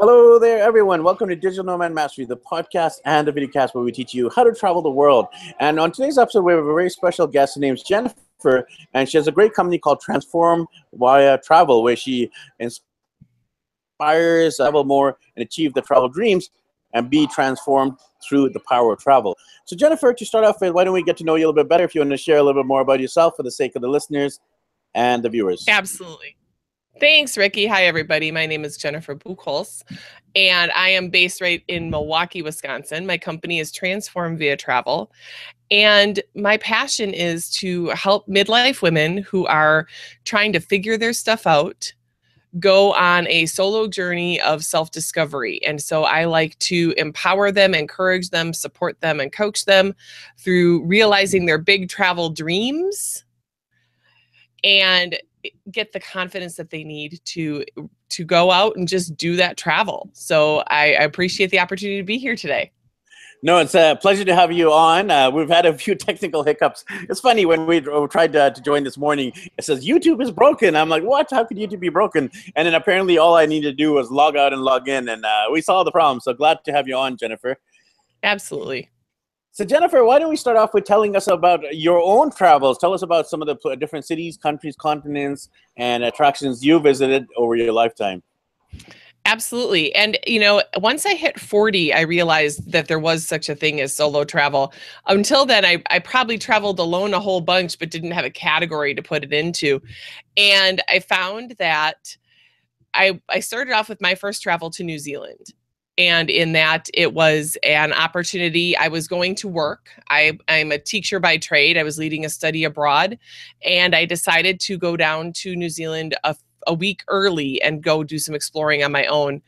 Hello there, everyone. Welcome to Digital Nomad Mastery, the podcast and the videocast where we teach you how to travel the world. And on today's episode, we have a very special guest. Her Jennifer, and she has a great company called Transform Via Travel, where she inspires travel more and achieve the travel dreams and be transformed through the power of travel. So, Jennifer, to start off with, why don't we get to know you a little bit better? If you want to share a little bit more about yourself for the sake of the listeners and the viewers. Absolutely. Thanks, Ricky. Hi, everybody. My name is Jennifer Buchholz, and I am based right in Milwaukee, Wisconsin. My company is Transform Via Travel, and my passion is to help midlife women who are trying to figure their stuff out go on a solo journey of self discovery. And so I like to empower them, encourage them, support them, and coach them through realizing their big travel dreams and get the confidence that they need to to go out and just do that travel. So I, I appreciate the opportunity to be here today. No, it's a pleasure to have you on. Uh, we've had a few technical hiccups. It's funny when we tried to, to, join this morning, it says YouTube is broken. I'm like, what? How could YouTube be broken? And then apparently all I needed to do was log out and log in, and uh, we solved the problem. So glad to have you on, Jennifer. Absolutely. So, Jennifer, why don't we start off with telling us about your own travels? Tell us about some of the different cities, countries, continents, and attractions you visited over your lifetime. Absolutely. And, you know, once I hit 40, I realized that there was such a thing as solo travel. Until then, I, I probably traveled alone a whole bunch, but didn't have a category to put it into. And I found that I, I started off with my first travel to New Zealand and in that it was an opportunity. I was going to work. I, i'm a teacher by trade. I was leading a study abroad and i decided to go down to new zealand a, a week early and go do some exploring on my own.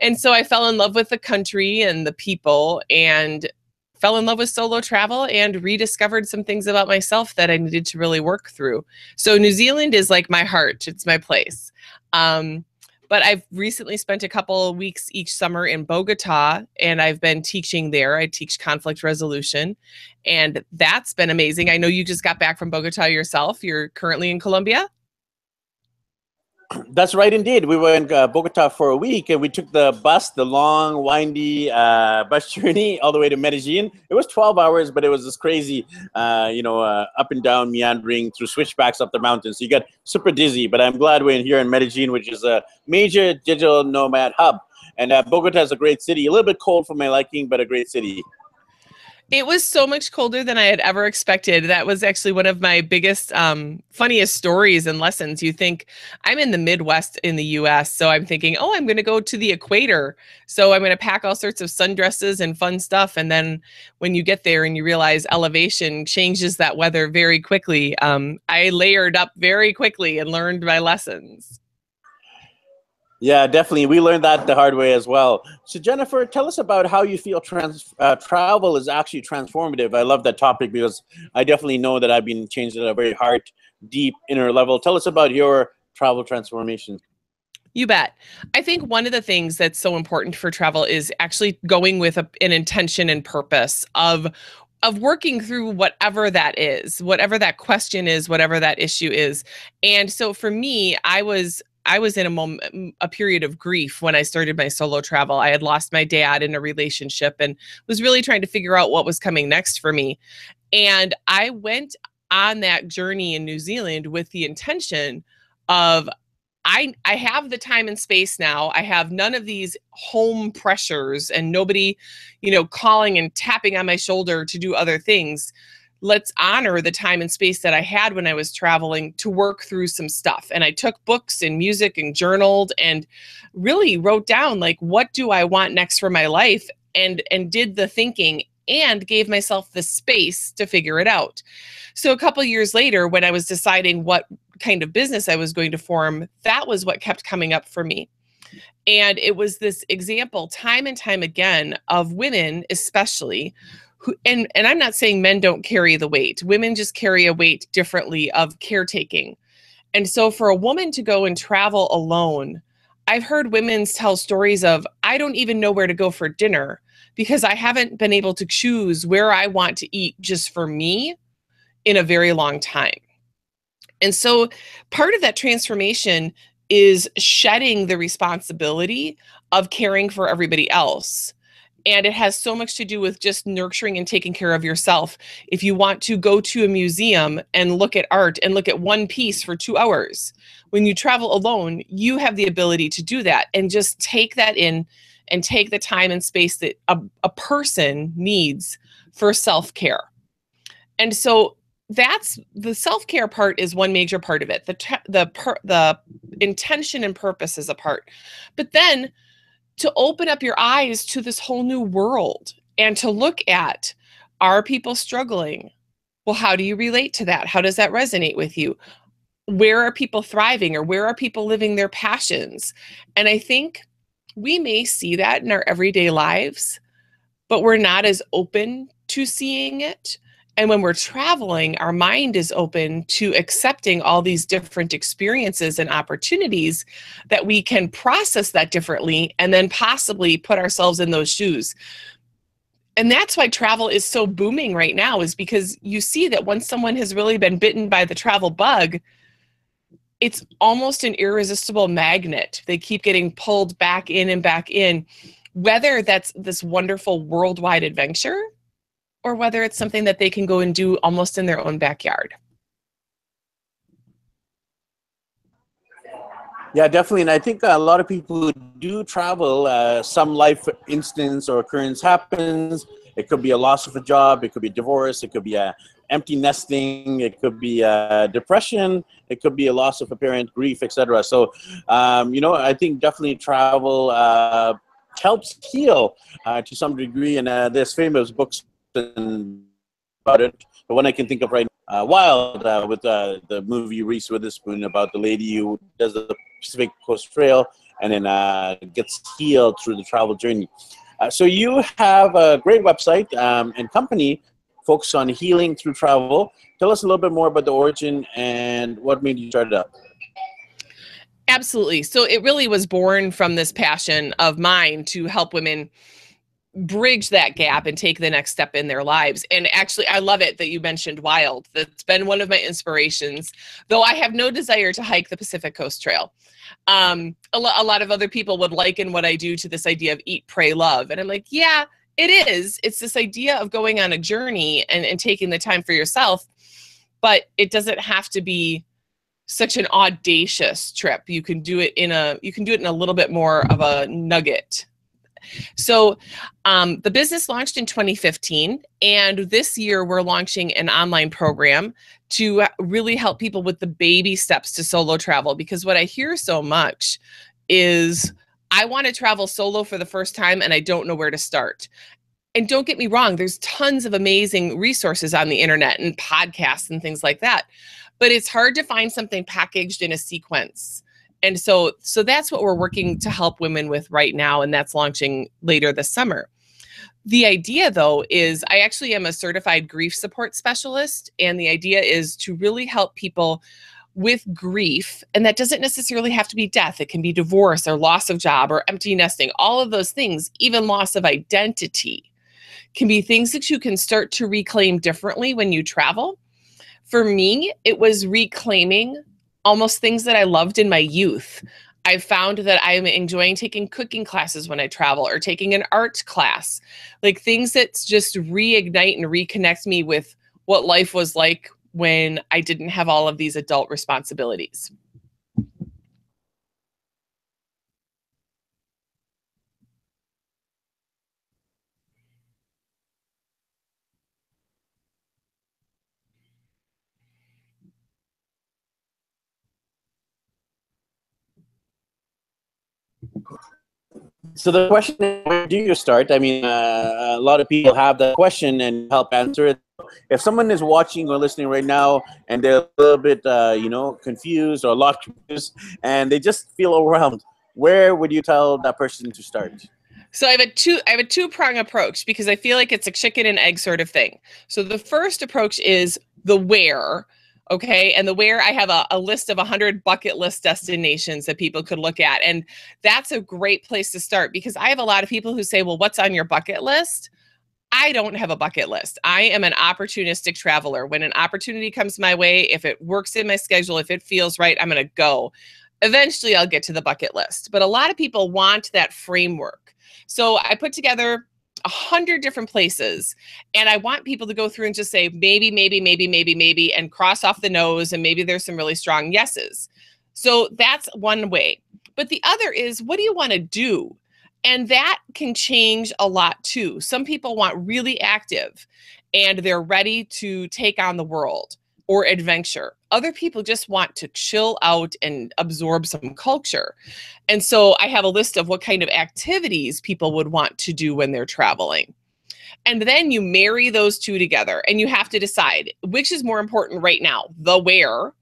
And so i fell in love with the country and the people and fell in love with solo travel and rediscovered some things about myself that i needed to really work through. So new zealand is like my heart. It's my place. Um, but I've recently spent a couple weeks each summer in Bogota and I've been teaching there. I teach conflict resolution and that's been amazing. I know you just got back from Bogota yourself. You're currently in Colombia. That's right, indeed. We were in uh, Bogota for a week, and we took the bus, the long, windy uh, bus journey, all the way to Medellin. It was 12 hours, but it was this crazy, uh, you know, uh, up and down, meandering through switchbacks up the mountains. So you got super dizzy. But I'm glad we're in here in Medellin, which is a major digital nomad hub. And uh, Bogota is a great city, a little bit cold for my liking, but a great city. It was so much colder than I had ever expected. That was actually one of my biggest, um, funniest stories and lessons. You think I'm in the Midwest in the US, so I'm thinking, oh, I'm going to go to the equator. So I'm going to pack all sorts of sundresses and fun stuff. And then when you get there and you realize elevation changes that weather very quickly, um, I layered up very quickly and learned my lessons. Yeah, definitely. We learned that the hard way as well. So, Jennifer, tell us about how you feel trans- uh, travel is actually transformative. I love that topic because I definitely know that I've been changed at a very heart, deep, inner level. Tell us about your travel transformation. You bet. I think one of the things that's so important for travel is actually going with a, an intention and purpose of of working through whatever that is, whatever that question is, whatever that issue is. And so for me, I was I was in a moment, a period of grief when I started my solo travel. I had lost my dad in a relationship and was really trying to figure out what was coming next for me. And I went on that journey in New Zealand with the intention of I I have the time and space now. I have none of these home pressures and nobody, you know, calling and tapping on my shoulder to do other things let's honor the time and space that I had when I was traveling to work through some stuff. And I took books and music and journaled and really wrote down like what do I want next for my life and and did the thinking and gave myself the space to figure it out. So a couple years later when I was deciding what kind of business I was going to form, that was what kept coming up for me. And it was this example time and time again of women especially who and and I'm not saying men don't carry the weight. Women just carry a weight differently of caretaking. And so for a woman to go and travel alone, I've heard women tell stories of I don't even know where to go for dinner because I haven't been able to choose where I want to eat just for me in a very long time. And so part of that transformation is shedding the responsibility of caring for everybody else. And it has so much to do with just nurturing and taking care of yourself. If you want to go to a museum and look at art and look at one piece for two hours, when you travel alone, you have the ability to do that and just take that in and take the time and space that a, a person needs for self care. And so that's the self-care part is one major part of it the the the intention and purpose is a part but then to open up your eyes to this whole new world and to look at are people struggling? Well how do you relate to that? How does that resonate with you? Where are people thriving or where are people living their passions? And i think we may see that in our everyday lives but we're not as open to seeing it and when we're traveling, our mind is open to accepting all these different experiences and opportunities that we can process that differently and then possibly put ourselves in those shoes. And that's why travel is so booming right now, is because you see that once someone has really been bitten by the travel bug, it's almost an irresistible magnet. They keep getting pulled back in and back in, whether that's this wonderful worldwide adventure or whether it's something that they can go and do almost in their own backyard. Yeah, definitely. And I think a lot of people who do travel, uh, some life instance or occurrence happens. It could be a loss of a job, it could be divorce, it could be a empty nesting, it could be a depression, it could be a loss of a parent, grief, etc. So, um, you know, I think definitely travel uh, helps heal uh, to some degree. And uh, there's famous books about it. The one I can think of right now, uh, Wild, uh, with uh, the movie Reese Witherspoon about the lady who does the Pacific Coast Trail and then uh, gets healed through the travel journey. Uh, so you have a great website um, and company focused on healing through travel. Tell us a little bit more about the origin and what made you start it up. Absolutely. So it really was born from this passion of mine to help women bridge that gap and take the next step in their lives. And actually, I love it that you mentioned Wild. That's been one of my inspirations, though I have no desire to hike the Pacific Coast Trail. Um, a, lo- a lot of other people would liken what I do to this idea of eat, pray, love. And I'm like, yeah, it is. It's this idea of going on a journey and, and taking the time for yourself, but it doesn't have to be such an audacious trip. You can do it in a you can do it in a little bit more of a nugget so um, the business launched in 2015, and this year we're launching an online program to really help people with the baby steps to solo travel. Because what I hear so much is, I want to travel solo for the first time and I don't know where to start. And don't get me wrong, there's tons of amazing resources on the internet and podcasts and things like that. But it's hard to find something packaged in a sequence and so so that's what we're working to help women with right now and that's launching later this summer. The idea though is i actually am a certified grief support specialist and the idea is to really help people with grief and that doesn't necessarily have to be death. It can be divorce or loss of job or empty nesting. All of those things even loss of identity can be things that you can start to reclaim differently when you travel. For me it was reclaiming almost things that I loved in my youth. I found that I'm enjoying taking cooking classes when I travel or taking an art class, like things that just reignite and reconnect me with what life was like when I didn't have all of these adult responsibilities. So the question is, where do you start? I mean, uh, a lot of people have that question and help answer it. If someone is watching or listening right now and they're a little bit, uh, you know, confused or a lot confused, and they just feel overwhelmed, where would you tell that person to start? So I have a two I have a two prong approach because I feel like it's a chicken and egg sort of thing. So the first approach is the where, Okay. And the where I have a, a list of 100 bucket list destinations that people could look at. And that's a great place to start because I have a lot of people who say, well, what's on your bucket list? I don't have a bucket list. I am an opportunistic traveler. When an opportunity comes my way, if it works in my schedule, if it feels right, I'm going to go. eventually I'll get to the bucket list. But a lot of people want that framework. So I put together a hundred different places and I want people to go through and just say maybe, maybe, maybe, maybe, maybe, and cross off the nose and maybe there's some really strong yeses. So that's one way. But the other is what do you want to do? And that can change a lot too. Some people want really active and they're ready to take on the world or adventure. Other people just want to chill out and absorb some culture. And so I have a list of what kind of activities people would want to do when they're traveling. And then you marry those two together and you have to decide which is more important right now the where,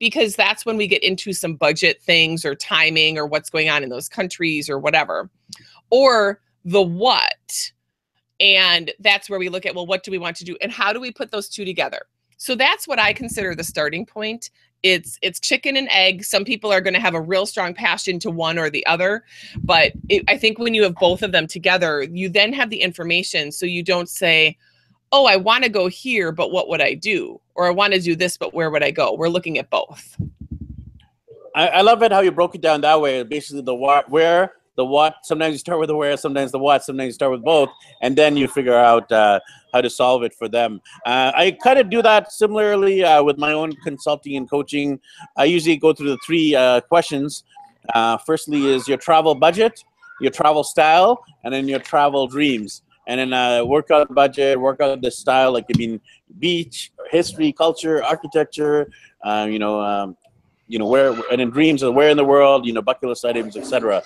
because that's when we get into some budget things or timing or what's going on in those countries or whatever, or the what. And that's where we look at, well, what do we want to do? And how do we put those two together? So that's what I consider the starting point. It's it's chicken and egg. Some people are going to have a real strong passion to one or the other, but it, I think when you have both of them together, you then have the information so you don't say, "Oh, I want to go here, but what would I do?" or "I want to do this, but where would I go?" We're looking at both. I, I love it how you broke it down that way. Basically, the where, the what. Sometimes you start with the where, sometimes the what, sometimes you start with both, and then you figure out uh, how to solve it for them. Uh, I kind of do that similarly uh, with my own consulting and coaching. I usually go through the three uh, questions. Uh, firstly, is your travel budget, your travel style, and then your travel dreams. And then uh, work out budget, work out the style, like I mean, beach, history, culture, architecture, you know, um, you know where, and then dreams of where in the world, you know, bucket list items, etc.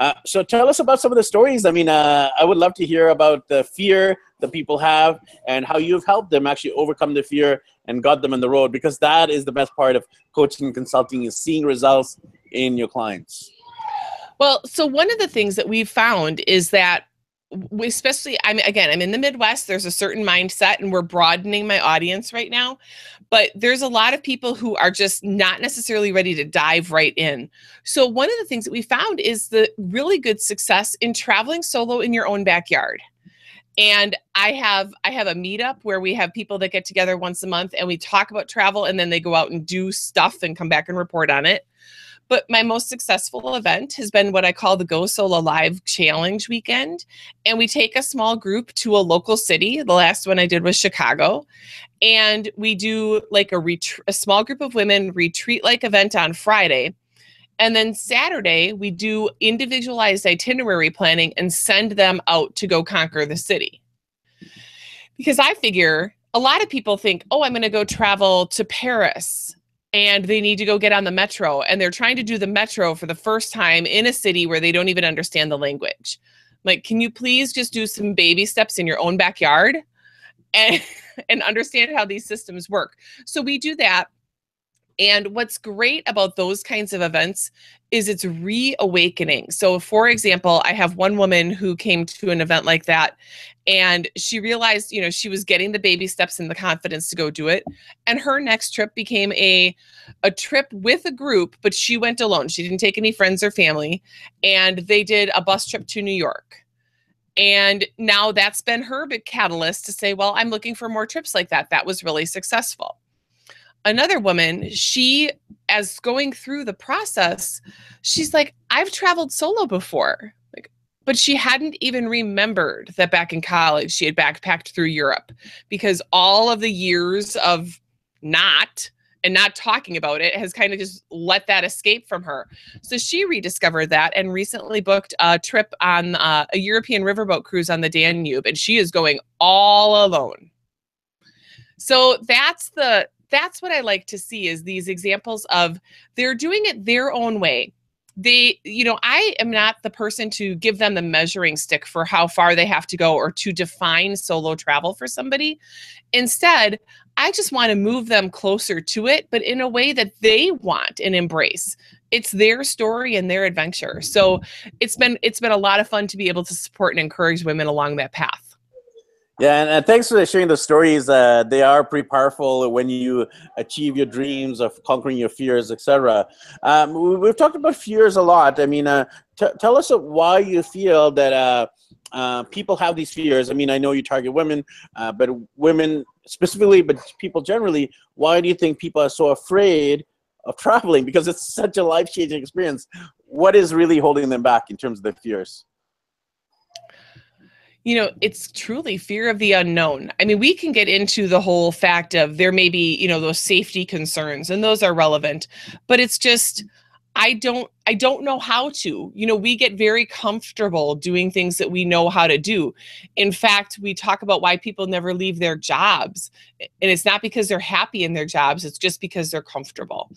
Uh, so tell us about some of the stories. I mean, uh, I would love to hear about the fear that people have and how you've helped them actually overcome the fear and got them on the road because that is the best part of coaching and consulting is seeing results in your clients. Well, so one of the things that we've found is that especially i'm again i'm in the midwest there's a certain mindset and we're broadening my audience right now but there's a lot of people who are just not necessarily ready to dive right in. So one of the things that we found is the really good success in traveling solo in your own backyard. And i have i have a meetup where we have people that get together once a month and we talk about travel and then they go out and do stuff and come back and report on it but my most successful event has been what I call the Go Solo Live Challenge weekend. And we take a small group to a local city. The last one I did was Chicago. And we do like a, ret- a small group of women retreat like event on Friday. And then Saturday, we do individualized itinerary planning and send them out to go conquer the city. Because I figure a lot of people think, oh, I'm going to go travel to Paris and they need to go get on the metro and they're trying to do the metro for the first time in a city where they don't even understand the language. Like can you please just do some baby steps in your own backyard and and understand how these systems work? So we do that and what's great about those kinds of events is it's reawakening. So, for example, I have one woman who came to an event like that and she realized, you know, she was getting the baby steps and the confidence to go do it. And her next trip became a a trip with a group, but she went alone. She didn't take any friends or family, and they did a bus trip to New York. And now that's been her big catalyst to say, well, I'm looking for more trips like that. That was really successful another woman, she, as going through the process, she's like, I've traveled solo before. Like, but she hadn't even remembered that back in college she had backpacked through Europe because all of the years of not and not talking about it has kind of just let that escape from her. So she rediscovered that and recently booked a trip on uh, a European riverboat cruise on the Danube, and she is going all alone. So that's the that's what I like to see is these examples of they're doing it their own way. They, you know, I am not the person to give them the measuring stick for how far they have to go or to define solo travel for somebody. Instead, I just want to move them closer to it, but in a way that they want and embrace. It's their story and their adventure. So it's been it's been a lot of fun to be able to support and encourage women along that path. Yeah, and, and, thanks for sharing the stories. Uh, they are pretty powerful when you achieve your dreams of conquering your fears, etc. Um, we, have talked about fears a lot. I mean, uh, t- tell us why you feel that uh, uh people have these fears. I mean, I know you target women, uh, but women specifically, but people generally. Why do you think people are so afraid of traveling? Because it's such a life-changing experience. What is really holding them back in terms of their fears? you know, it's truly fear of the unknown. I mean, we can get into the whole fact of there may be, you know, those safety concerns and those are relevant, but it's just I don't I don't know how to. You know, we get very comfortable doing things that we know how to do. In fact, we talk about why people never leave their jobs. And it's not because they're happy in their jobs, it's just because they're comfortable.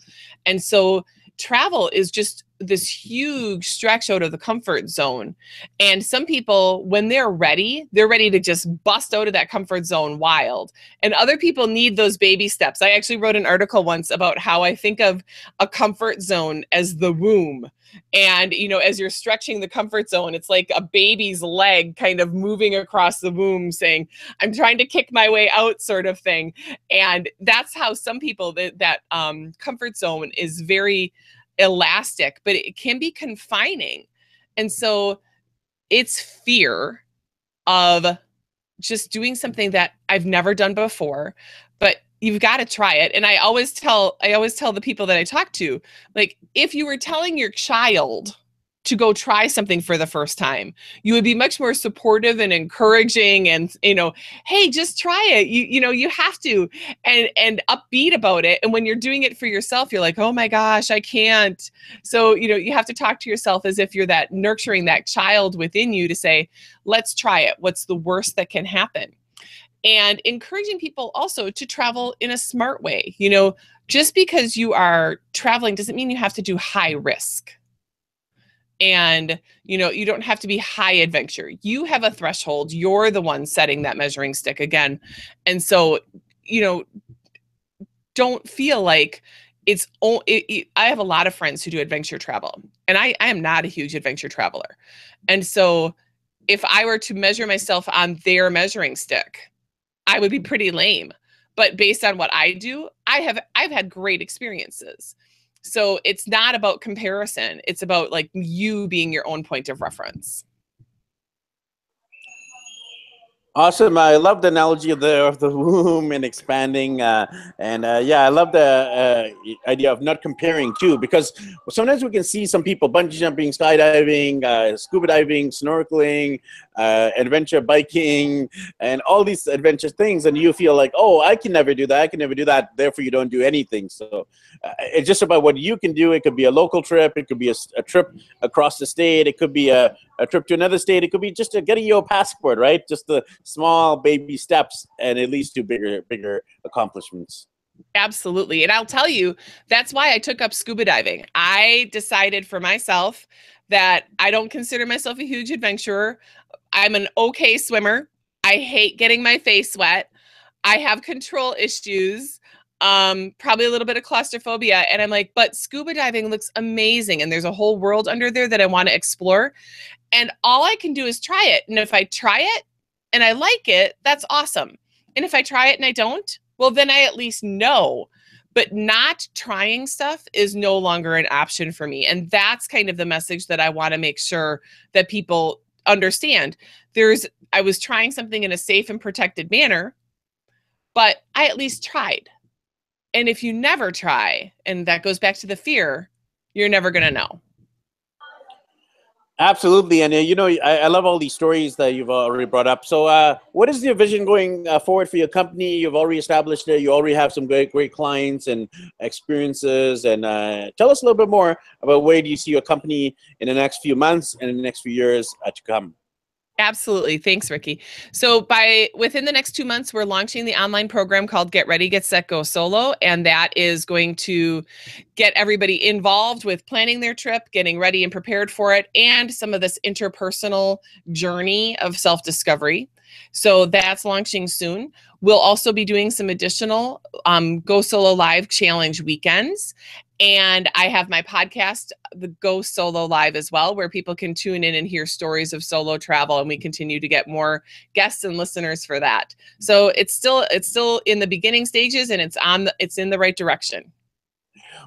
And so travel is just this huge stretch out of the comfort zone. And some people, when they're ready, they're ready to just bust out of that comfort zone wild. And other people need those baby steps. I actually wrote an article once about how I think of a comfort zone as the womb. And, you know, as you're stretching the comfort zone, it's like a baby's leg kind of moving across the womb saying, I'm trying to kick my way out, sort of thing. And that's how some people that, that um, comfort zone is very, elastic, but it can be confining. And so it's fear of just doing something that I've never done before, but you've got to try it. And I always tell I always tell the people that I talk to, like if you were telling your child to go try something for the first time. You would be much more supportive and encouraging and you know, hey, just try it. You you know, you have to and and upbeat about it. And when you're doing it for yourself, you're like, "Oh my gosh, I can't." So, you know, you have to talk to yourself as if you're that nurturing that child within you to say, "Let's try it. What's the worst that can happen?" And encouraging people also to travel in a smart way. You know, just because you are traveling doesn't mean you have to do high risk and you know you don't have to be high adventure. You have a threshold. You're the one setting that measuring stick again. And so you know don't feel like it's all. it, it, i have a lot of friends who do adventure travel and I, I am not a huge adventure traveler. And so if i were to measure myself on their measuring stick i would be pretty lame. But based on what i do i have i've had great experiences. So it's not about comparison, it's about like you being your own point of reference. Awesome. I love the analogy of the, of the womb and expanding. Uh, and uh, yeah, I love the uh, idea of not comparing too, because sometimes we can see some people bungee jumping, skydiving, uh, scuba diving, snorkeling, uh, adventure biking and all these adventure things and you feel like oh i can never do that i can never do that therefore you don't do anything so uh, it's just about what you can do it could be a local trip it could be a, a trip across the state it could be a, a trip to another state it could be just a, getting your passport right just the small baby steps and it leads to bigger bigger accomplishments Absolutely. And I'll tell you, that's why I took up scuba diving. I decided for myself that I don't consider myself a huge adventurer. I'm an okay swimmer. I hate getting my face wet. I have control issues, um, probably a little bit of claustrophobia. And I'm like, but scuba diving looks amazing. And there's a whole world under there that I want to explore. And all I can do is try it. And if I try it and I like it, that's awesome. And if I try it and I don't, well, then I at least know. But not trying stuff is no longer an option for me. And that's kind of the message that I want to make sure that people understand. There's i was trying something in a safe and protected manner but i at least tried. And if you never try and that goes back to the fear you're never going to know. Absolutely, and uh, you know, I, I, love all these stories that you've already brought up. So, uh, what is your vision going uh, forward for your company? You've already established it. You already have some great, great clients and experiences. And uh, tell us a little bit more about where do you see your company in the next few months and in the next few years uh, to come. Absolutely. Thanks, Ricky. So by within the next two months, we're launching the online program called Get Ready, Get Set, Go Solo. And that is going to get everybody involved with planning their trip, getting ready and prepared for it, and some of this interpersonal journey of self-discovery. So that's launching soon. We'll also be doing some additional um, Go Solo Live Challenge weekends. And I have my podcast, the Go Solo Live, as well, where people can tune in and hear stories of solo travel. And we continue to get more guests and listeners for that. So it's still it's still in the beginning stages, and it's on the, it's in the right direction.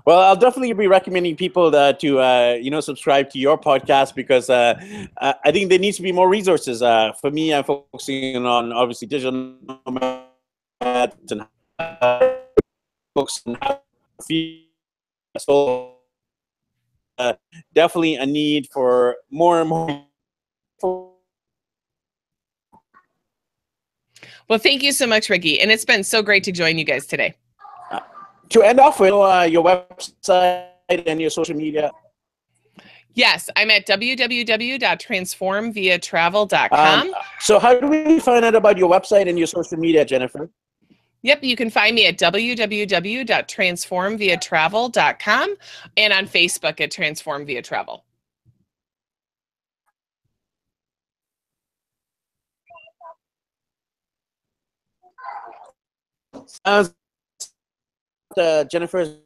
Well, I'll definitely be recommending people uh, to uh, you know subscribe to your podcast because uh, I think there needs to be more resources. Uh, for me, I'm focusing on obviously digital and books and so uh, definitely a need for more and more. Well, thank you so much, Ricky, and it's been so great to join you guys today. To end off with uh, your website and your social media. Yes, I'm at www.transformviatravel.com. Um, so, how do we find out about your website and your social media, Jennifer? Yep, you can find me at www.transformviatravel.com and on Facebook at Transform Via Travel. Sounds uh, Jennifer's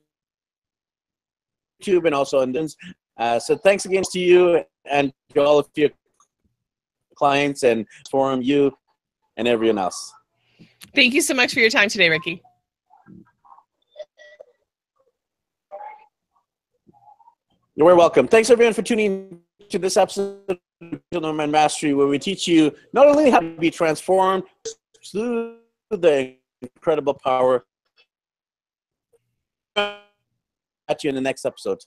YouTube and also this. Uh, so thanks again to you and to all of your clients and forum you and everyone else. Thank you so much for your time today, Ricky. You're welcome. Thanks everyone for tuning to this episode of Nomad Mastery, where we teach you not only how to be transformed through the incredible power. Catch you in the next episode.